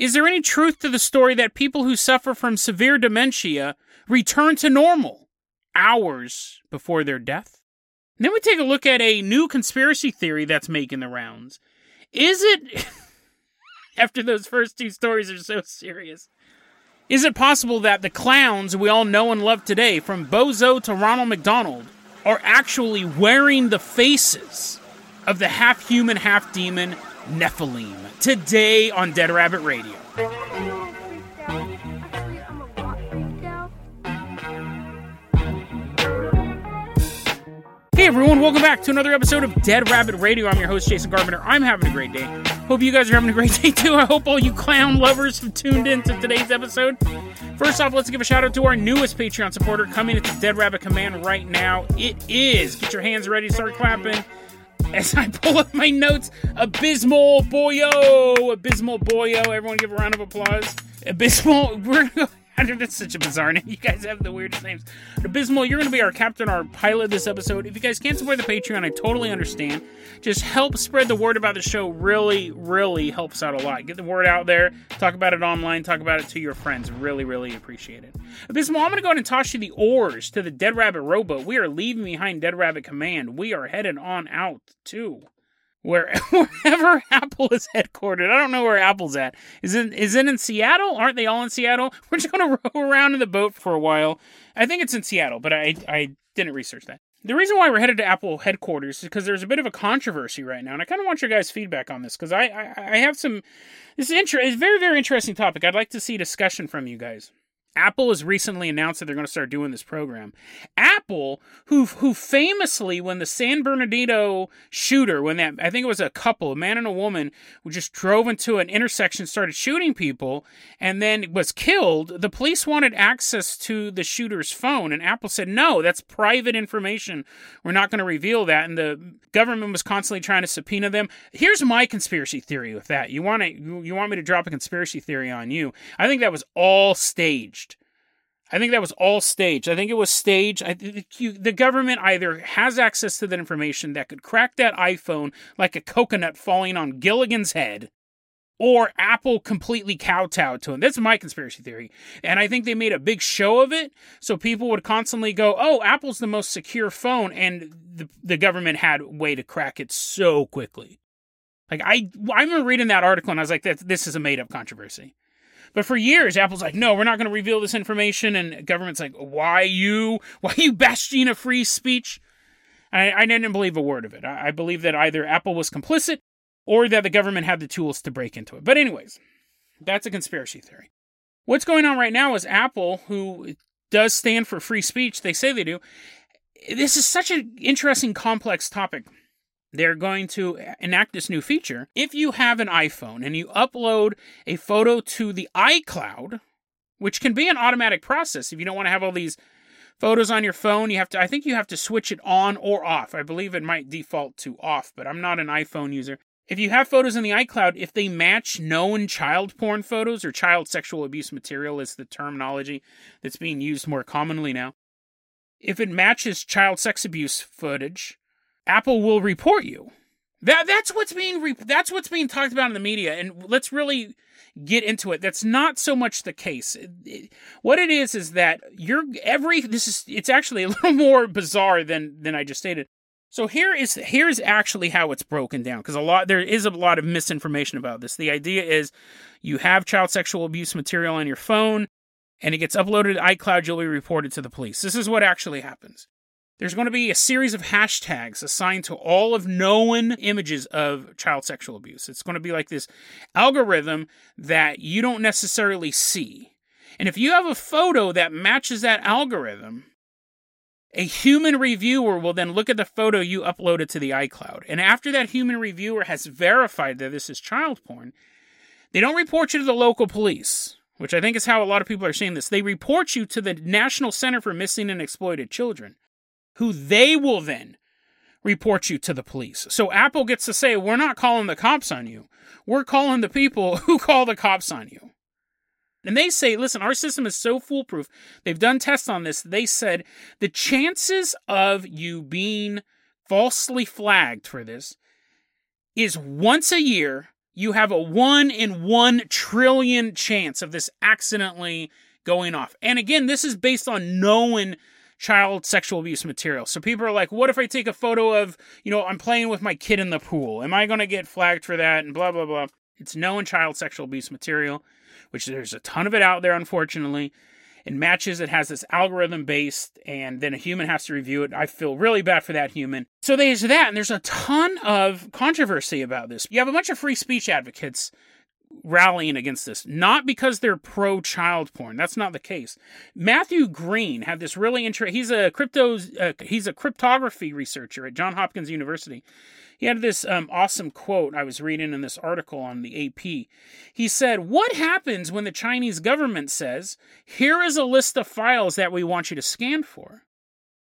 Is there any truth to the story that people who suffer from severe dementia return to normal hours before their death? And then we take a look at a new conspiracy theory that's making the rounds. Is it, after those first two stories are so serious, is it possible that the clowns we all know and love today, from Bozo to Ronald McDonald, are actually wearing the faces of the half human, half demon Nephilim? Today on Dead Rabbit Radio. Hey everyone, welcome back to another episode of Dead Rabbit Radio. I'm your host, Jason Carpenter. I'm having a great day. Hope you guys are having a great day too. I hope all you clown lovers have tuned in to today's episode. First off, let's give a shout out to our newest Patreon supporter coming into Dead Rabbit Command right now. It is, get your hands ready start clapping. As I pull up my notes, Abysmal Boyo! Abysmal Boyo. Everyone give a round of applause. Abysmal, we're that's such a bizarre name. You guys have the weirdest names. Abysmal, you're going to be our captain, our pilot this episode. If you guys can't support the Patreon, I totally understand. Just help spread the word about the show. Really, really helps out a lot. Get the word out there. Talk about it online. Talk about it to your friends. Really, really appreciate it. Abysmal, I'm going to go ahead and toss you the oars to the Dead Rabbit rowboat. We are leaving behind Dead Rabbit Command. We are headed on out to where wherever Apple is headquartered. I don't know where Apple's at. Is it is it in Seattle? Aren't they all in Seattle? We're just gonna row around in the boat for a while. I think it's in Seattle, but I I didn't research that. The reason why we're headed to Apple headquarters is because there's a bit of a controversy right now, and I kind of want your guys' feedback on this because I, I, I have some. This is inter- it's very very interesting topic. I'd like to see discussion from you guys. Apple has recently announced that they're going to start doing this program. Apple, who who famously, when the San Bernardino shooter, when that I think it was a couple, a man and a woman, who just drove into an intersection, started shooting people, and then was killed. The police wanted access to the shooter's phone, and Apple said, "No, that's private information. We're not going to reveal that." And the government was constantly trying to subpoena them. Here's my conspiracy theory with that. You want to you want me to drop a conspiracy theory on you? I think that was all staged. I think that was all staged. I think it was staged. I think the government either has access to that information that could crack that iPhone like a coconut falling on Gilligan's head, or Apple completely kowtowed to him. That's my conspiracy theory. And I think they made a big show of it so people would constantly go, oh, Apple's the most secure phone. And the, the government had a way to crack it so quickly. Like, I, I remember reading that article and I was like, this is a made up controversy. But for years, Apple's like, no, we're not going to reveal this information, and government's like, why you? Why you bastion of free speech? I, I didn't believe a word of it. I, I believe that either Apple was complicit or that the government had the tools to break into it. But anyways, that's a conspiracy theory. What's going on right now is Apple, who does stand for free speech, they say they do. This is such an interesting, complex topic they're going to enact this new feature. If you have an iPhone and you upload a photo to the iCloud, which can be an automatic process if you don't want to have all these photos on your phone, you have to I think you have to switch it on or off. I believe it might default to off, but I'm not an iPhone user. If you have photos in the iCloud, if they match known child porn photos or child sexual abuse material is the terminology that's being used more commonly now. If it matches child sex abuse footage, Apple will report you. That that's what's being re- that's what's being talked about in the media, and let's really get into it. That's not so much the case. It, it, what it is is that you're every this is it's actually a little more bizarre than than I just stated. So here is here's actually how it's broken down because a lot there is a lot of misinformation about this. The idea is you have child sexual abuse material on your phone and it gets uploaded to iCloud, you'll be reported to the police. This is what actually happens there's going to be a series of hashtags assigned to all of known images of child sexual abuse. It's going to be like this algorithm that you don't necessarily see. And if you have a photo that matches that algorithm, a human reviewer will then look at the photo you uploaded to the iCloud. And after that human reviewer has verified that this is child porn, They don't report you to the local police, which I think is how a lot of people are saying this. They report you to the National Center for Missing and Exploited Children, who they will then report you to the police. So Apple gets to say, we're not calling the cops on you. We're calling the people who call the cops on you. And they say, listen, our system is so foolproof. They've done tests on this. They said the chances of you being falsely flagged for this is once a year, you have a one in one trillion chance of this accidentally going off. And again, this is based on knowing child sexual abuse material. So people are like, what if I take a photo of, you know, I'm playing with my kid in the pool? Am I going to get flagged for that? And blah, blah, blah. It's known child sexual abuse material which there's a ton of it out there, unfortunately. In matches, it has this algorithm based, and then a human has to review it. I feel really bad for that human. So there's that, and there's a ton of controversy about this. You have a bunch of free speech advocates rallying against this, not because they're pro child porn. That's not the case. Matthew Green had this really interesting. He's a crypto. Uh, he's a cryptography researcher at Johns Hopkins University. He had this um, awesome quote I was reading in this article on the AP. He said, What happens when the Chinese government says, Here is a list of files that we want you to scan for?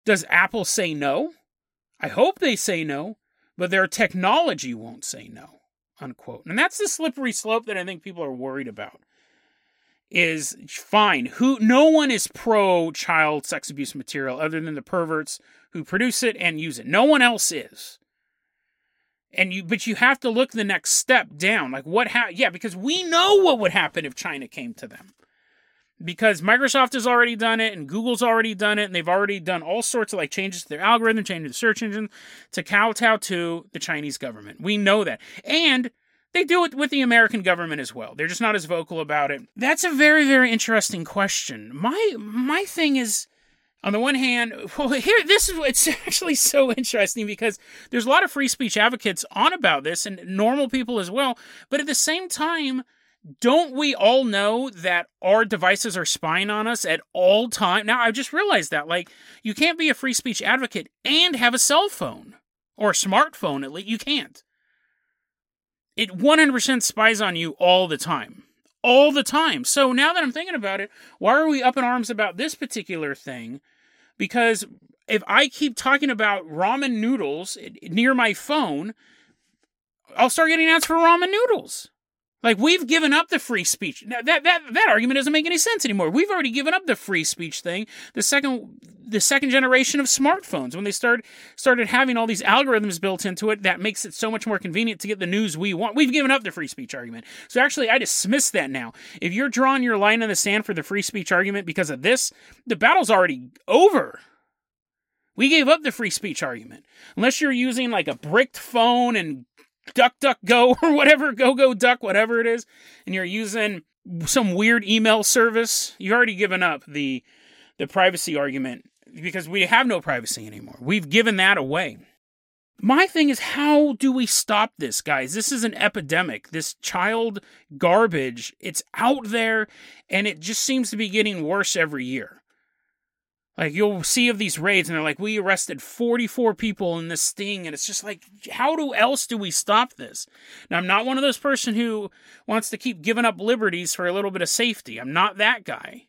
Does Apple say no? I hope they say no, but their technology won't say no. Unquote. And that's the slippery slope that I think people are worried about. Is fine. Who no one is pro child sex abuse material other than the perverts who produce it and use it. No one else is and you but you have to look the next step down like what ha- yeah because we know what would happen if china came to them because microsoft has already done it and google's already done it and they've already done all sorts of like changes to their algorithm changes the search engine to kowtow to the chinese government we know that and they do it with the American government as well. They're just not as vocal about it. That's a very, very interesting question. My my thing is on the one hand, well, here this is it's actually so interesting because there's a lot of free speech advocates on about this and normal people as well. But at the same time, don't we all know that our devices are spying on us at all time? Now I just realized that like you can't be a free speech advocate and have a cell phone or a smartphone at least. You can't. It 100% spies on you all the time all the time. So now that I'm thinking about it, why are we up in arms about this particular thing? because if I keep talking about ramen noodles eh, near my phone, I'll start getting ads for ramen noodles. Like we've given up the free speech. Now, that that that argument doesn't make any sense anymore. We've already given up the free speech thing. The second the second generation of smartphones when they started started having all these algorithms built into it that makes it so much more convenient to get the news we want. We've given up the free speech argument. So actually I dismiss that now. If you're drawing your line in the sand for the free speech argument because of this, the battle's already over. We gave up the free speech argument. Unless you're using like a bricked phone and duck duck go or whatever go go duck whatever it is and you're using some weird email service you've already given up the the privacy argument because we have no privacy anymore. We've given that away. My thing is how do we stop this guys? This is an epidemic. This child garbage it's out there and it just seems to be getting worse every year like you'll see of these raids, and they're like, "We arrested 44 people in this sting," and it's just like, how do else do we stop this? Now, I'm not one of those person who wants to keep giving up liberties for a little bit of safety. I'm not that guy.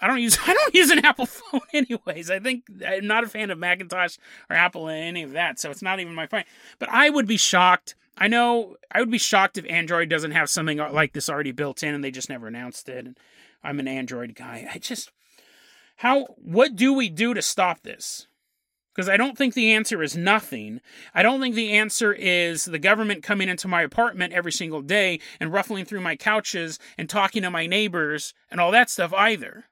I don't use I don't use an Apple phone anyways. I think I'm not a fan of Macintosh or Apple or any of that, so it's not even my point. But I would be shocked. I know I would be shocked if Android doesn't have something like this already built in, and they just never announced it. I'm an Android guy. I just how what do we do to stop this? Because I don't think the answer is nothing. I don't think the answer is the government coming into my apartment every single day and ruffling through my couches and talking to my neighbors and all that stuff either.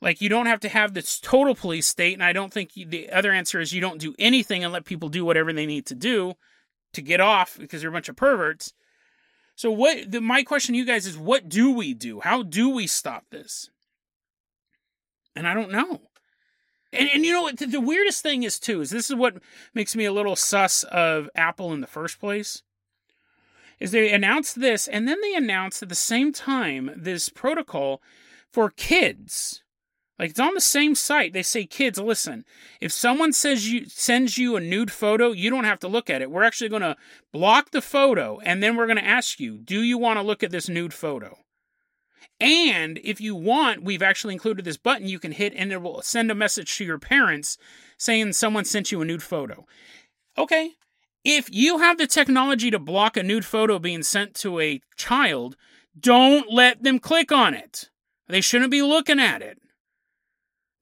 Like, you don't have to have this total police state, and I don't think the other answer is you don't do anything and let people do whatever they need to do to get off because they're a bunch of perverts. So, what the, my question to you guys is what do we do? How do we stop this? And I don't know. And, and you know what? The, the weirdest thing is, too, is this is what makes me a little sus of Apple in the first place. Is they announced this, and then they announced at the same time this protocol for kids Like it's on the same site. They say, kids, listen, if someone says you sends you a nude photo, you don't have to look at it. We're actually going to block the photo and then we're going to ask you, do you want to look at this nude photo? And if you want, we've actually included this button you can hit and it will send a message to your parents saying someone sent you a nude photo. Okay. If you have the technology to block a nude photo being sent to a child, don't let them click on it. They shouldn't be looking at it.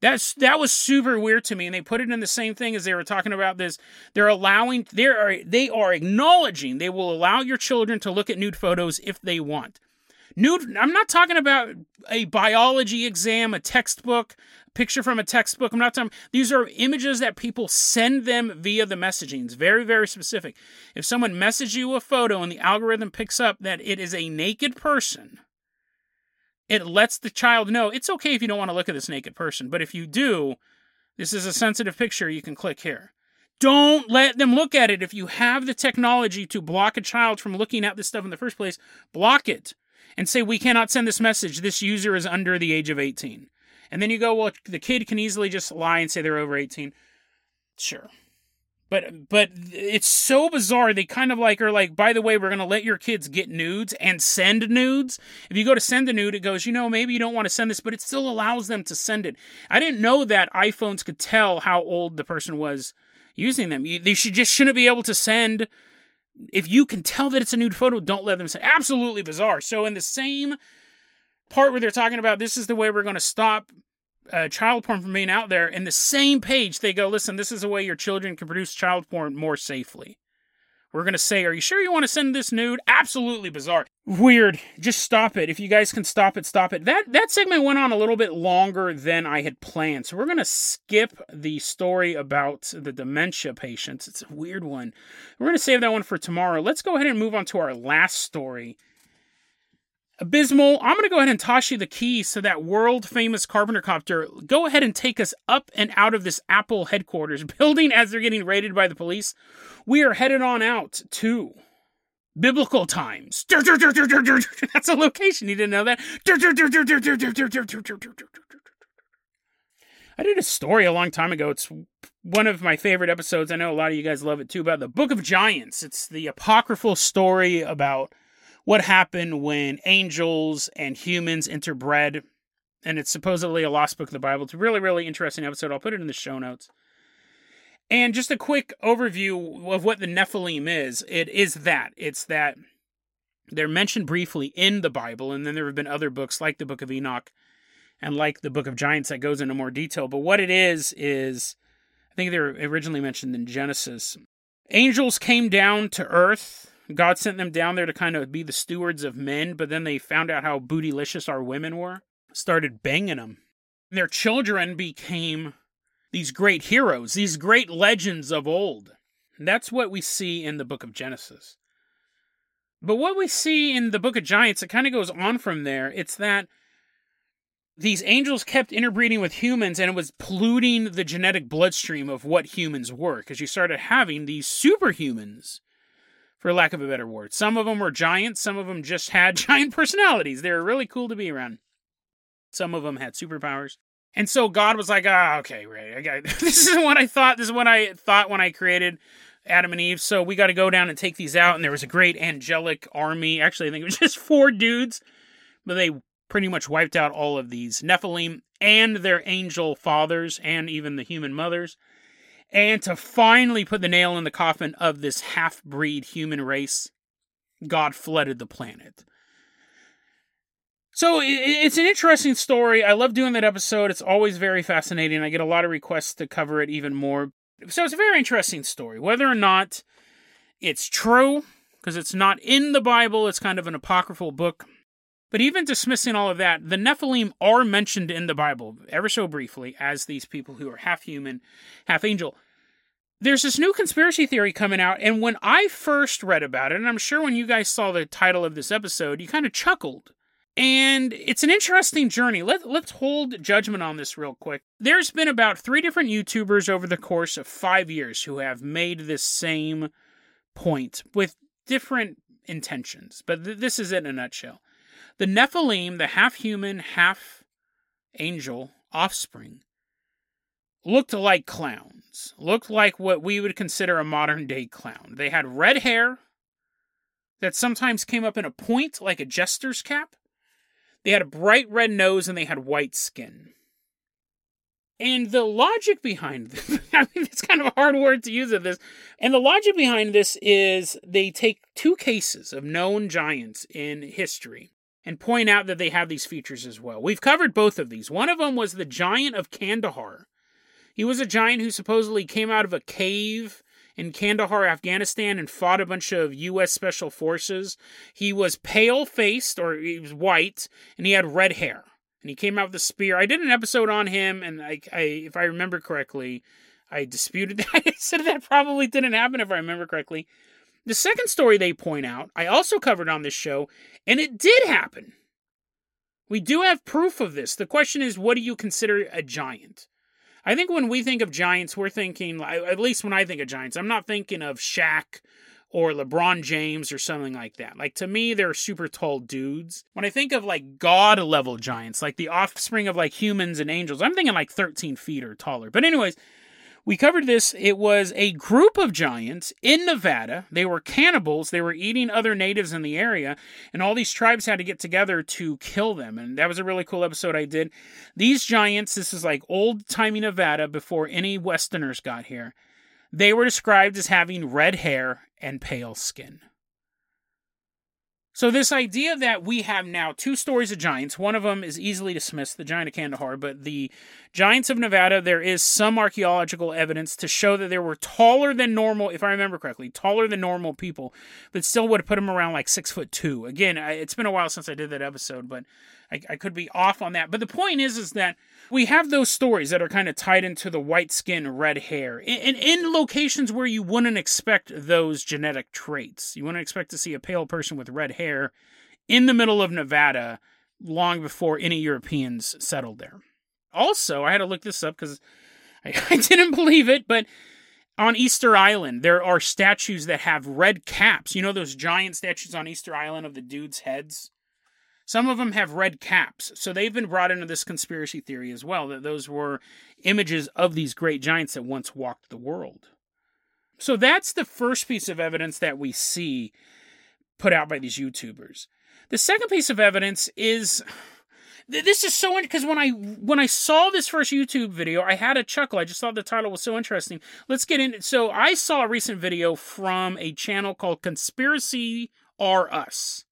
That's that was super weird to me, and they put it in the same thing as they were talking about this. They're allowing they are they are acknowledging they will allow your children to look at nude photos if they want. Nude. I'm not talking about a biology exam, a textbook, picture from a textbook. I'm not talking. These are images that people send them via the messaging. It's very very specific. If someone messages you a photo and the algorithm picks up that it is a naked person it lets the child know it's okay if you don't want to look at this naked person, but if you do, this is a sensitive picture, you can click here. Don't let them look at it. If you have the technology to block a child from looking at this stuff in the first place, block it and say, We cannot send this message. This user is under the age of 18. And then you go, Well, the kid can easily just lie and say they're over 18. Sure. But but it's so bizarre. They kind of like are like, by the way, we're gonna let your kids get nudes and send nudes. If you go to send a nude, it goes, you know, maybe you don't want to send this, but it still allows them to send it. I didn't know that iPhones could tell how old the person was using them. They should just shouldn't be able to send. If you can tell that it's a nude photo, don't let them send. Absolutely bizarre. So in the same part where they're talking about this is the way we're going to stop uh, child porn from being out there, in the same page they go, listen, this is a way your children can produce child porn more safely. We're going to say, are you sure you want to send this nude? Absolutely bizarre. Weird. Just stop it. If you guys can stop it, stop it. That that segment went on a little bit longer than I had planned. So we're going to skip the story about the dementia patients. It's a weird one. We're going to save that one for tomorrow. Let's go ahead and move on to our last story Abysmal, I'm going to go ahead and toss you the keys to that world famous Carpenter copter. Go ahead and take us up and out of this Apple headquarters building as they're getting raided by the police. We are headed on out to biblical times. That's a location. You didn't know that? I did a story a long time ago. It's one of my favorite episodes. I know a lot of you guys love it too about the Book of Giants. It's the apocryphal story about what happened when angels and humans interbred. And it's supposedly a lost book of the Bible. It's a really, really interesting episode. I'll put it in the show notes. And just a quick overview of what the Nephilim is. It is that. It's that they're mentioned briefly in the Bible, and then there have been other books like the Book of Enoch and like the Book of Giants that goes into more detail. But what it is, is I think they were originally mentioned in Genesis. Angels came down to earth God sent them down there to kind of be the stewards of men, but then they found out how bootylicious our women were, started banging them. Their children became these great heroes, these great legends of old. That's what we see in the book of Genesis. But what we see in the book of Giants, it kind of goes on from there. It's that these angels kept interbreeding with humans and it was polluting the genetic bloodstream of what humans were because you started having these superhumans for lack of a better word. Some of them were giants, some of them just had giant personalities. They were really cool to be around. Some of them had superpowers. And so God was like, ah, okay, right. I got, this is what I thought. This is what I thought when I created Adam and Eve. So we got to go down and take these out. And there was a great angelic army. Actually, I think it was just four dudes, but they pretty much wiped out all of these Nephilim and their angel fathers and even the human mothers and to finally put the nail in the coffin of this half breed human race, God flooded the planet. So it's an interesting story. I love doing that episode. It's always very fascinating. I get a lot of requests to cover it even more. So it's a very interesting story. Whether or not it's true, because it's not in the Bible, it's kind of an apocryphal book. But even dismissing all of that, the Nephilim are mentioned in the Bible, ever so briefly, as these people who are half human, half angel. There's this new conspiracy theory coming out, and when I first read about it, and I'm sure when you guys saw the title of this episode, you kind of chuckled. And it's an interesting journey. Let, let's hold judgment on this real quick. There's been about three different YouTubers over the course of five years who have made this same point with different intentions, but th- this is it in a nutshell. The Nephilim, the half human, half angel, offspring looked like clowns, looked like what we would consider a modern day clown. They had red hair that sometimes came up in a point like a jester's cap. They had a bright red nose and they had white skin. And the logic behind this, I mean, it's kind of a hard word to use of this. And the logic behind this is they take two cases of known giants in history and point out that they have these features as well. We've covered both of these. One of them was the giant of Kandahar. He was a giant who supposedly came out of a cave in Kandahar, Afghanistan, and fought a bunch of U.S. Special Forces. He was pale faced, or he was white, and he had red hair. And he came out with a spear. I did an episode on him, and I, I if I remember correctly, I disputed that. I said that probably didn't happen if I remember correctly. The second story they point out, I also covered on this show, and it did happen. We do have proof of this. The question is, what do you consider a giant? I think when we think of giants, we're thinking, at least when I think of giants, I'm not thinking of Shaq or LeBron James or something like that. Like to me, they're super tall dudes. When I think of like god level giants, like the offspring of like humans and angels, I'm thinking like 13 feet or taller. But, anyways, we covered this. It was a group of giants in Nevada. They were cannibals. They were eating other natives in the area, and all these tribes had to get together to kill them. And that was a really cool episode I did. These giants, this is like old timey Nevada before any Westerners got here. They were described as having red hair and pale skin. So, this idea that we have now two stories of giants, one of them is easily dismissed, the giant of Kandahar, but the giants of Nevada, there is some archaeological evidence to show that they were taller than normal, if I remember correctly, taller than normal people, but still would have put them around like six foot two. Again, it's been a while since I did that episode, but I, I could be off on that. But the point is, is that we have those stories that are kind of tied into the white skin, red hair, in, in locations where you wouldn't expect those genetic traits. You wouldn't expect to see a pale person with red hair in the middle of Nevada long before any Europeans settled there. Also, I had to look this up because I, I didn't believe it, but on Easter Island, there are statues that have red caps. You know those giant statues on Easter Island of the dudes' heads? Some of them have red caps. So they've been brought into this conspiracy theory as well that those were images of these great giants that once walked the world. So that's the first piece of evidence that we see put out by these YouTubers. The second piece of evidence is this is so interesting because when I when I saw this first YouTube video, I had a chuckle. I just thought the title was so interesting. Let's get in. So I saw a recent video from a channel called Conspiracy R Us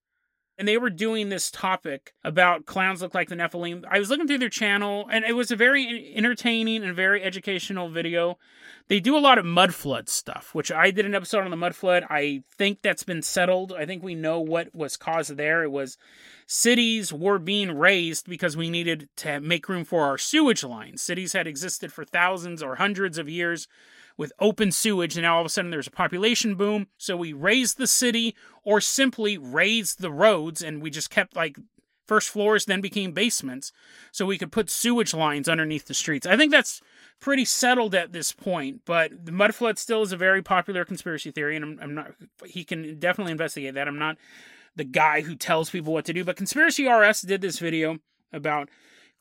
and they were doing this topic about clowns look like the Nephilim. I was looking through their channel, and it was a very entertaining and very educational video. They do a lot of mud flood stuff, which I did an episode on the mud flood. I think that's been settled. I think we know what was caused there. It was cities were being raised because we needed to make room for our sewage lines. Cities had existed for thousands or hundreds of years with open sewage, and now all of a sudden there's a population boom. So we raised the city or simply raised the roads, and we just kept like first floors, then became basements, so we could put sewage lines underneath the streets. I think that's pretty settled at this point, but the mud flood still is a very popular conspiracy theory, and I'm, I'm not. He can definitely investigate that. I'm not the guy who tells people what to do, but Conspiracy R Us did this video about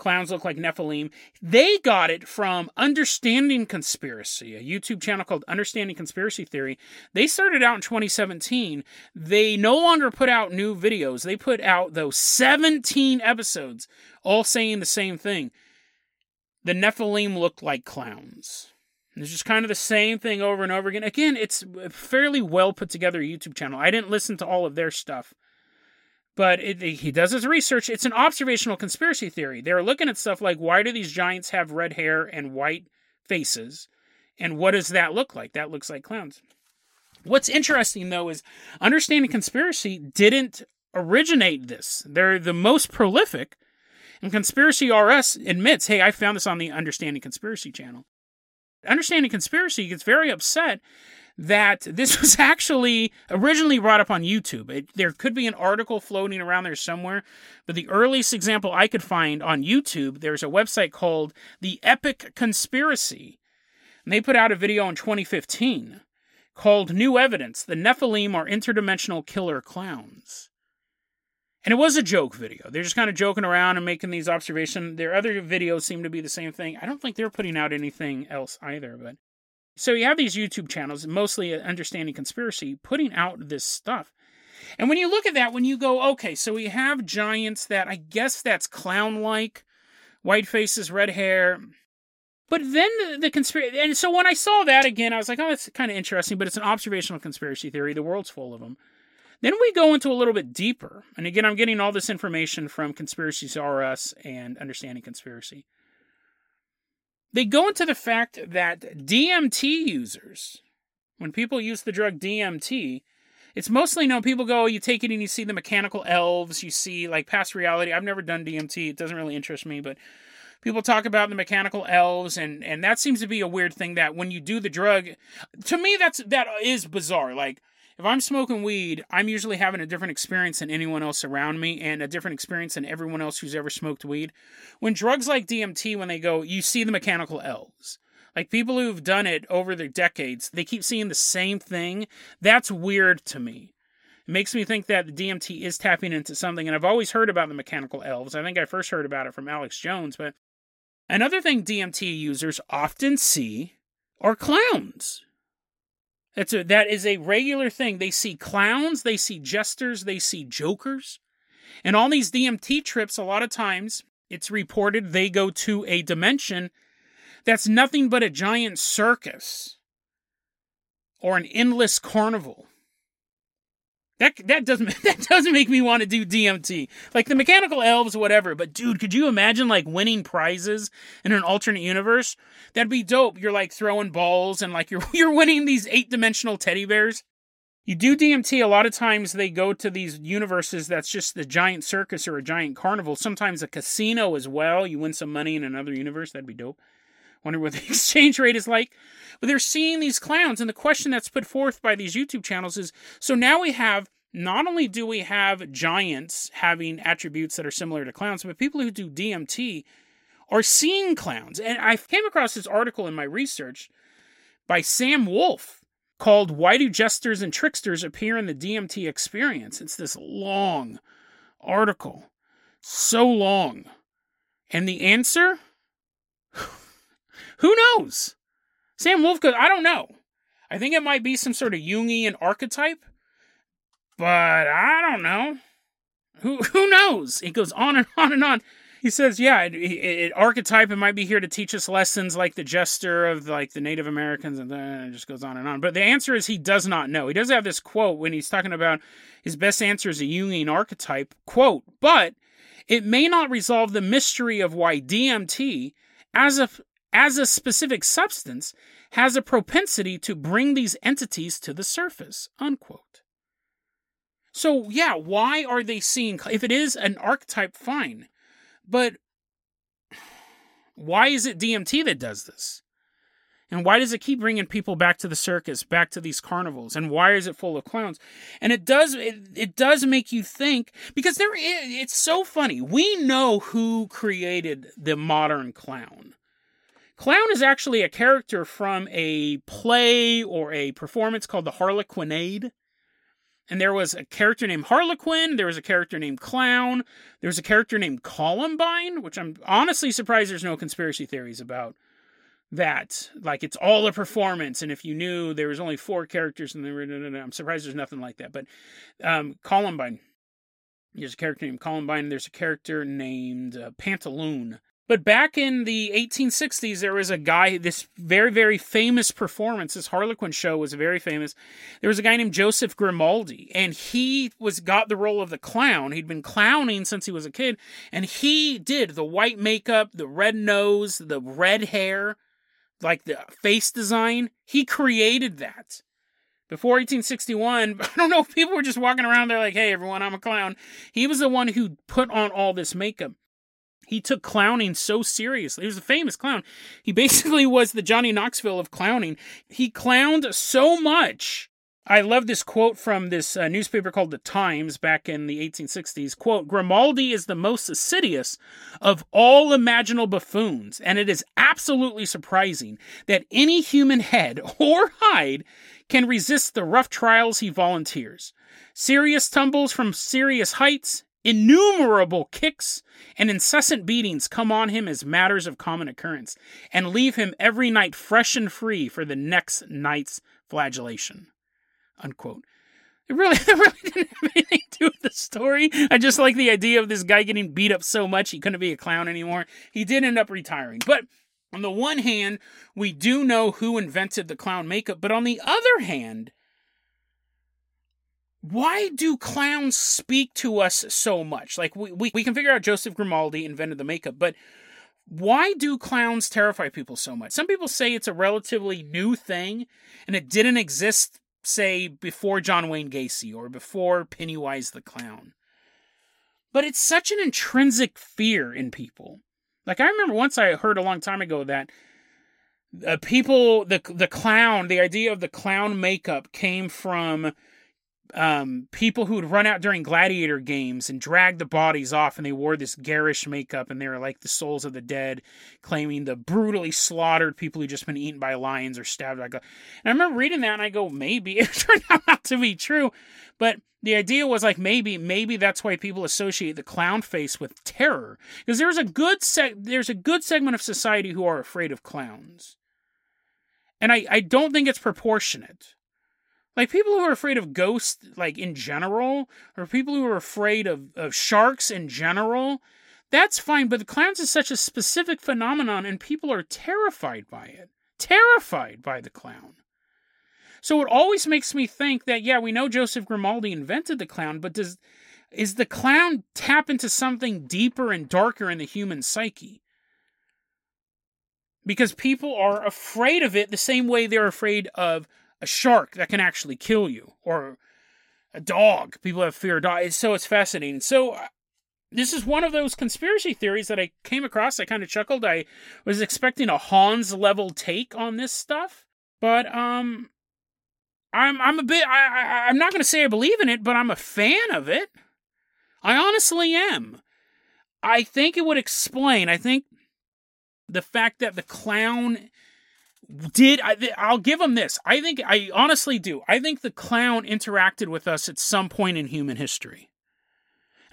clowns look like Nephilim. They got it from Understanding Conspiracy, a YouTube channel called Understanding Conspiracy Theory. They started out in 2017. They no longer put out new videos. They put out those 17 episodes, all saying the same thing. The Nephilim looked like clowns. It's just kind of the same thing over and over again. Again, it's a fairly well put together YouTube channel. I didn't listen to all of their stuff but it, he does his research. It's an observational conspiracy theory. They're looking at stuff like why do these giants have red hair and white faces? And what does that look like? That looks like clowns. What's interesting though is understanding conspiracy didn't originate this. They're the most prolific. And Conspiracy R Us admits, hey, I found this on the Understanding Conspiracy channel. Understanding Conspiracy gets very upset that this was actually originally brought up on YouTube. It, there could be an article floating around there somewhere, but the earliest example I could find on YouTube, there's a website called The Epic Conspiracy. And they put out a video in 2015 called New Evidence The Nephilim Are Interdimensional Killer Clowns. And it was a joke video. They're just kind of joking around and making these observations. Their other videos seem to be the same thing. I don't think they're putting out anything else either, but so you have these YouTube channels, mostly understanding conspiracy, putting out this stuff. And when you look at that, when you go, okay, so we have giants that I guess that's clown like, white faces, red hair. But then the, the conspiracy, and so when I saw that again, I was like, oh, that's kind of interesting, but it's an observational conspiracy theory. The world's full of them. Then we go into a little bit deeper. And again, I'm getting all this information from Conspiracies R Us and Understanding Conspiracy. They go into the fact that DMT users, when people use the drug DMT, it's mostly known people go, you take it and you see the mechanical elves, you see like past reality. I've never done DMT, it doesn't really interest me, but people talk about the mechanical elves and and that seems to be a weird thing that when you do the drug to me that's that is bizarre like if I'm smoking weed, I'm usually having a different experience than anyone else around me and a different experience than everyone else who's ever smoked weed. When drugs like DMT, when they go, you see the mechanical elves. Like people who've done it over the decades, they keep seeing the same thing. That's weird to me. It makes me think that the DMT is tapping into something. And I've always heard about the mechanical elves. I think I first heard about it from Alex Jones. But another thing DMT users often see are clowns. That's a, that is a regular thing. They see clowns, they see jesters, they see jokers. And on these DMT trips, a lot of times it's reported they go to a dimension that's nothing but a giant circus or an endless carnival. That that doesn't that doesn't make me want to do DMT. Like the mechanical elves, whatever. But dude, could you imagine like winning prizes in an alternate universe? That'd be dope. You're like throwing balls and like you're you're winning these eight dimensional teddy bears. You do DMT, a lot of times they go to these universes that's just the giant circus or a giant carnival. Sometimes a casino as well. You win some money in another universe. That'd be dope. Wonder what the exchange rate is like. But they're seeing these clowns, and the question that's put forth by these YouTube channels is so now we have not only do we have giants having attributes that are similar to clowns, but people who do DMT are seeing clowns. And I came across this article in my research by Sam Wolf called Why Do Jesters and Tricksters Appear in the DMT Experience? It's this long article. So long. And the answer? Who knows? Sam Wolf goes, I don't know. I think it might be some sort of Jungian archetype, but I don't know. Who who knows? It goes on and on and on. He says, yeah, it, it, it, archetype it might be here to teach us lessons like the jester of like the Native Americans, and then it just goes on and on. But the answer is he does not know. He does have this quote when he's talking about his best answer is a Jungian archetype quote, but it may not resolve the mystery of why DMT, as a as a specific substance, has a propensity to bring these entities to the surface. Unquote. So, yeah, why are they seeing, if it is an archetype, fine. But why is it DMT that does this? And why does it keep bringing people back to the circus, back to these carnivals? And why is it full of clowns? And it does it, it does make you think because there is, it's so funny. We know who created the modern clown. Clown is actually a character from a play or a performance called the Harlequinade. And there was a character named Harlequin, there was a character named Clown, there was a character named Columbine, which I'm honestly surprised there's no conspiracy theories about that. Like it's all a performance, and if you knew there was only four characters and there were, I'm surprised there's nothing like that. But um, Columbine, there's a character named Columbine, there's a character named uh, Pantaloon but back in the 1860s, there was a guy, this very, very famous performance. This Harlequin show was very famous. There was a guy named Joseph Grimaldi, and he was got the role of the clown. He'd been clowning since he was a kid, and he did the white makeup, the red nose, the red hair, like the face design. He created that. Before 1861, I don't know if people were just walking around there like, hey, everyone, I'm a clown. He was the one who put on all this makeup he took clowning so seriously. He was a famous clown. He basically was the Johnny Knoxville of clowning. He clowned so much. I love this quote from this uh, newspaper called The Times back in the 1860s. Quote, Grimaldi is the most assiduous of all imaginable buffoons, and it is absolutely surprising that any human head or hide can resist the rough trials he volunteers. Serious tumbles from serious heights, Innumerable kicks and incessant beatings come on him as matters of common occurrence, and leave him every night fresh and free for the next night's flagellation. Unquote. It really, it really didn't have anything to do with the story. I just like the idea of this guy getting beat up so much he couldn't be a clown anymore. He did end up retiring. But on the one hand, we do know who invented the clown makeup, but on the other hand, why do clowns speak to us so much? Like we, we, we can figure out Joseph Grimaldi invented the makeup, but why do clowns terrify people so much? Some people say it's a relatively new thing and it didn't exist, say, before John Wayne Gacy or before Pennywise the Clown. But it's such an intrinsic fear in people. Like I remember once I heard a long time ago that uh, people the the clown, the idea of the clown makeup came from um, people who would run out during gladiator games and drag the bodies off, and they wore this garish makeup, and they were like the souls of the dead, claiming the brutally slaughtered people who just been eaten by lions or stabbed. Like, and I remember reading that, and I go, maybe it turned out not to be true, but the idea was like maybe maybe that's why people associate the clown face with terror because there's a good there's a good segment of society who are afraid of clowns and I, I don't think it's proportionate like people who are afraid of ghosts, like in general, or people who are afraid of, of sharks in general, that's fine. But the clowns is such a specific phenomenon, and people are terrified by it. Terrified by the clown. So it always makes me think that, yeah, we know Joseph Grimaldi invented the clown, but does is the clown tap into something deeper and darker in the human psyche? Because people are afraid of it the same way they're afraid of a shark that can actually kill you, or a dog. People have fear of dogs. So it's fascinating. So uh, this is one of those conspiracy theories that I came across. I kind of chuckled. I was expecting a Hans level take on this stuff, but um, I'm I'm a bit. I, I I'm not going to say I believe in it, but I'm a fan of it. I honestly am. I think it would explain. I think the fact that the clown did I, I'll give him this. I think I honestly do. I think the clown interacted with us at some point in human history.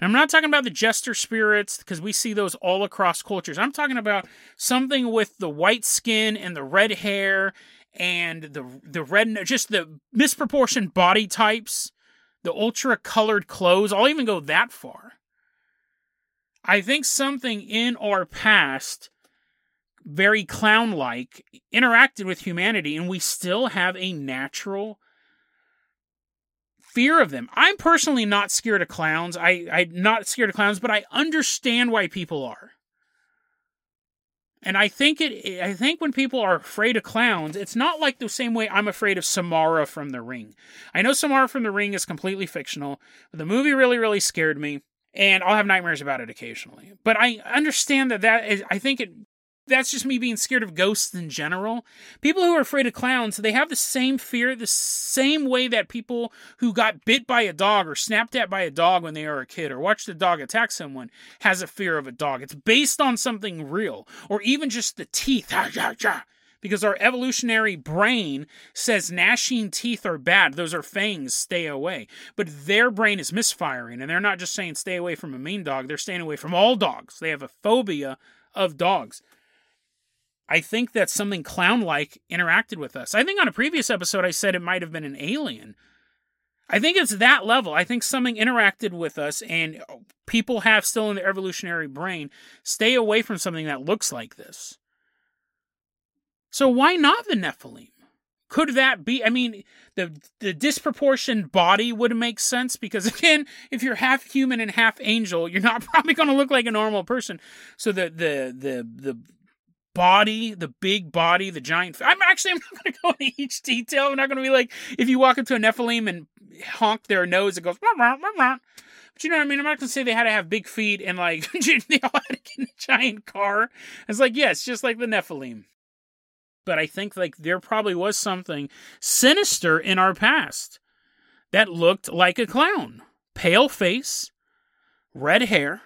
And I'm not talking about the jester spirits because we see those all across cultures. I'm talking about something with the white skin and the red hair and the the red just the misproportioned body types, the ultra colored clothes. I'll even go that far. I think something in our past very clown like, interacted with humanity, and we still have a natural fear of them. I'm personally not scared of clowns. I, I'm not scared of clowns, but I understand why people are. And I think it I think when people are afraid of clowns, it's not like the same way I'm afraid of Samara from the Ring. I know Samara from the Ring is completely fictional, but the movie really really scared me and I'll have nightmares about it occasionally. But I understand that that is I think it that's just me being scared of ghosts in general. People who are afraid of clowns, they have the same fear, the same way that people who got bit by a dog or snapped at by a dog when they were a kid or watched a dog attack someone has a fear of a dog. It's based on something real or even just the teeth. Because our evolutionary brain says gnashing teeth are bad. Those are fangs, stay away. But their brain is misfiring, and they're not just saying stay away from a mean dog, they're staying away from all dogs. They have a phobia of dogs. I think that something clown like interacted with us. I think on a previous episode I said it might have been an alien. I think it's that level. I think something interacted with us, and people have still in their evolutionary brain stay away from something that looks like this. So why not the Nephilim? Could that be? I mean, the the disproportioned body would make sense because again, if you're half human and half angel, you're not probably going to look like a normal person. So the the the the body, the big body, the giant. I'm actually I'm not going to go into each detail. I'm not going to be like if you walk into a Nephilim and honk their nose, it goes. Rah, rah, rah, but you know what I mean? I'm not going to say they had to have big feet and like they all had to get in a giant car. It's like yes, just like the Nephilim. But I think like there probably was something sinister in our past that looked like a clown, pale face, red hair.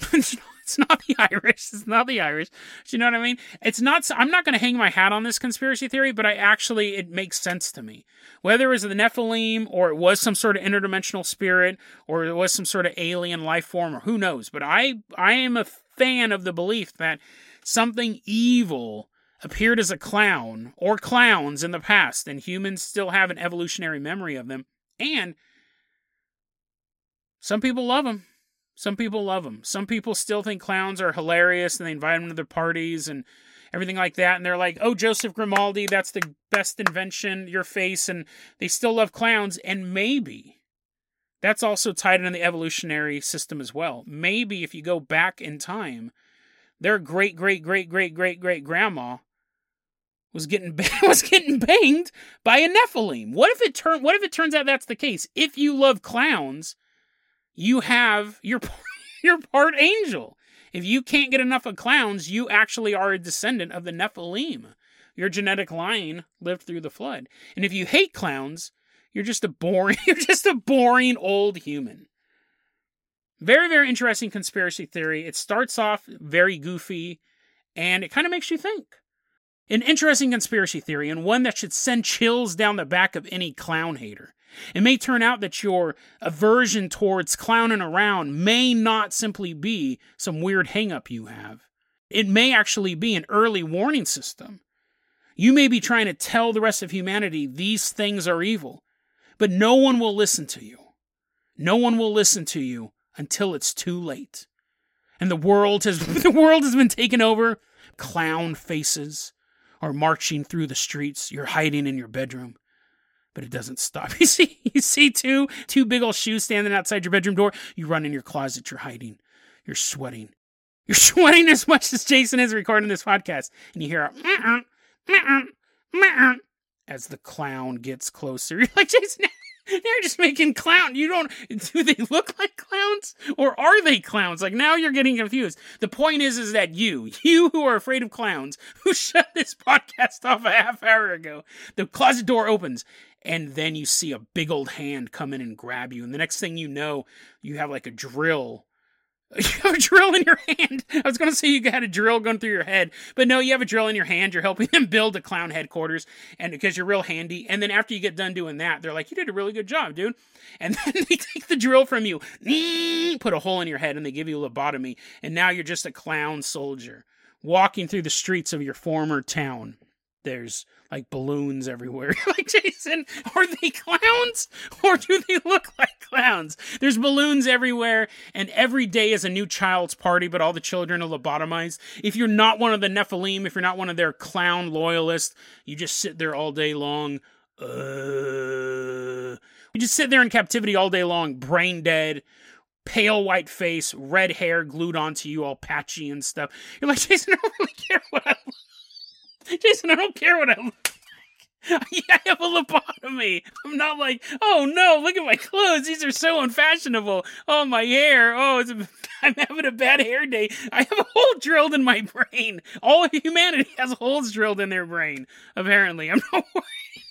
It's not the Irish. It's not the Irish. Do you know what I mean? It's not. I'm not going to hang my hat on this conspiracy theory, but I actually it makes sense to me. Whether it was the Nephilim or it was some sort of interdimensional spirit or it was some sort of alien life form or who knows, but I I am a fan of the belief that something evil appeared as a clown or clowns in the past, and humans still have an evolutionary memory of them. And some people love them. Some people love them. Some people still think clowns are hilarious and they invite them to their parties and everything like that. And they're like, oh, Joseph Grimaldi, that's the best invention, your face. And they still love clowns. And maybe that's also tied into the evolutionary system as well. Maybe if you go back in time, their great, great, great, great, great, great grandma was getting was getting banged by a Nephilim. What if it turn what if it turns out that's the case? If you love clowns, you have your your part angel. If you can't get enough of clowns, you actually are a descendant of the Nephilim. Your genetic line lived through the flood. And if you hate clowns, you're just a boring you're just a boring old human. Very very interesting conspiracy theory. It starts off very goofy and it kind of makes you think. An interesting conspiracy theory, and one that should send chills down the back of any clown hater. It may turn out that your aversion towards clowning around may not simply be some weird hangup you have. It may actually be an early warning system. You may be trying to tell the rest of humanity these things are evil, but no one will listen to you. No one will listen to you until it's too late. And the world has the world has been taken over clown faces, are marching through the streets. You're hiding in your bedroom. But it doesn't stop. You see, you see two two big old shoes standing outside your bedroom door. You run in your closet. You're hiding. You're sweating. You're sweating as much as Jason is recording this podcast, and you hear a as the clown gets closer. You're like Jason. They're just making clown. You don't. Do they look like clowns, or are they clowns? Like now, you're getting confused. The point is, is that you, you who are afraid of clowns, who shut this podcast off a half hour ago, the closet door opens, and then you see a big old hand come in and grab you, and the next thing you know, you have like a drill You have a drill in your hand. I was going to say you had a drill going through your head, but no, you have a drill in your hand. You're helping them build a clown headquarters, and because you're real handy. And then after you get done doing that, they're like, "You did a really good job, dude." And then they take the drill from you, put a hole in your head, and they give you a lobotomy, and now you're just a clown soldier walking through the streets of your former town. There's like balloons everywhere. like, Jason, are they clowns or do they look like clowns? There's balloons everywhere, and every day is a new child's party, but all the children are lobotomized. If you're not one of the Nephilim, if you're not one of their clown loyalists, you just sit there all day long. Uh, you just sit there in captivity all day long, brain dead, pale white face, red hair glued onto you, all patchy and stuff. You're like, Jason, I don't really care what I look Jason, I don't care what I look like. I have a lobotomy. I'm not like, oh no, look at my clothes. These are so unfashionable. Oh, my hair. Oh, it's a, I'm having a bad hair day. I have a hole drilled in my brain. All humanity has holes drilled in their brain, apparently. I'm not worried.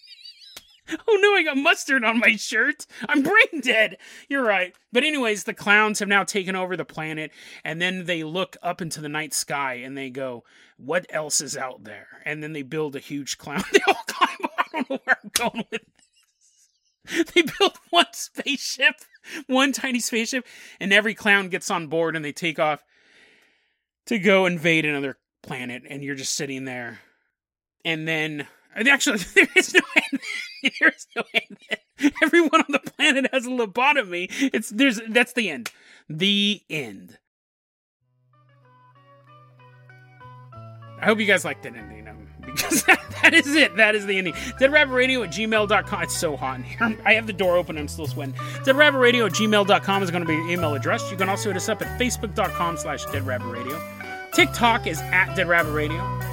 Oh no, I got mustard on my shirt. I'm brain dead. You're right. But, anyways, the clowns have now taken over the planet, and then they look up into the night sky and they go, What else is out there? And then they build a huge clown. They all climb. I don't know where I'm going with this. They build one spaceship, one tiny spaceship, and every clown gets on board and they take off to go invade another planet, and you're just sitting there. And then, actually, there is no end. There's no end. Everyone on the planet has a lobotomy. It's there's that's the end. The end. I hope you guys liked that ending. Um, because that, that is it. That is the ending. DeadRabbitRadio at gmail.com. It's so hot in here. I have the door open. I'm still sweating. DeadRabbitRadio at gmail.com is going to be your email address. You can also hit us up at facebook.com slash DeadRabbitRadio. TikTok is at DeadRabbitRadio.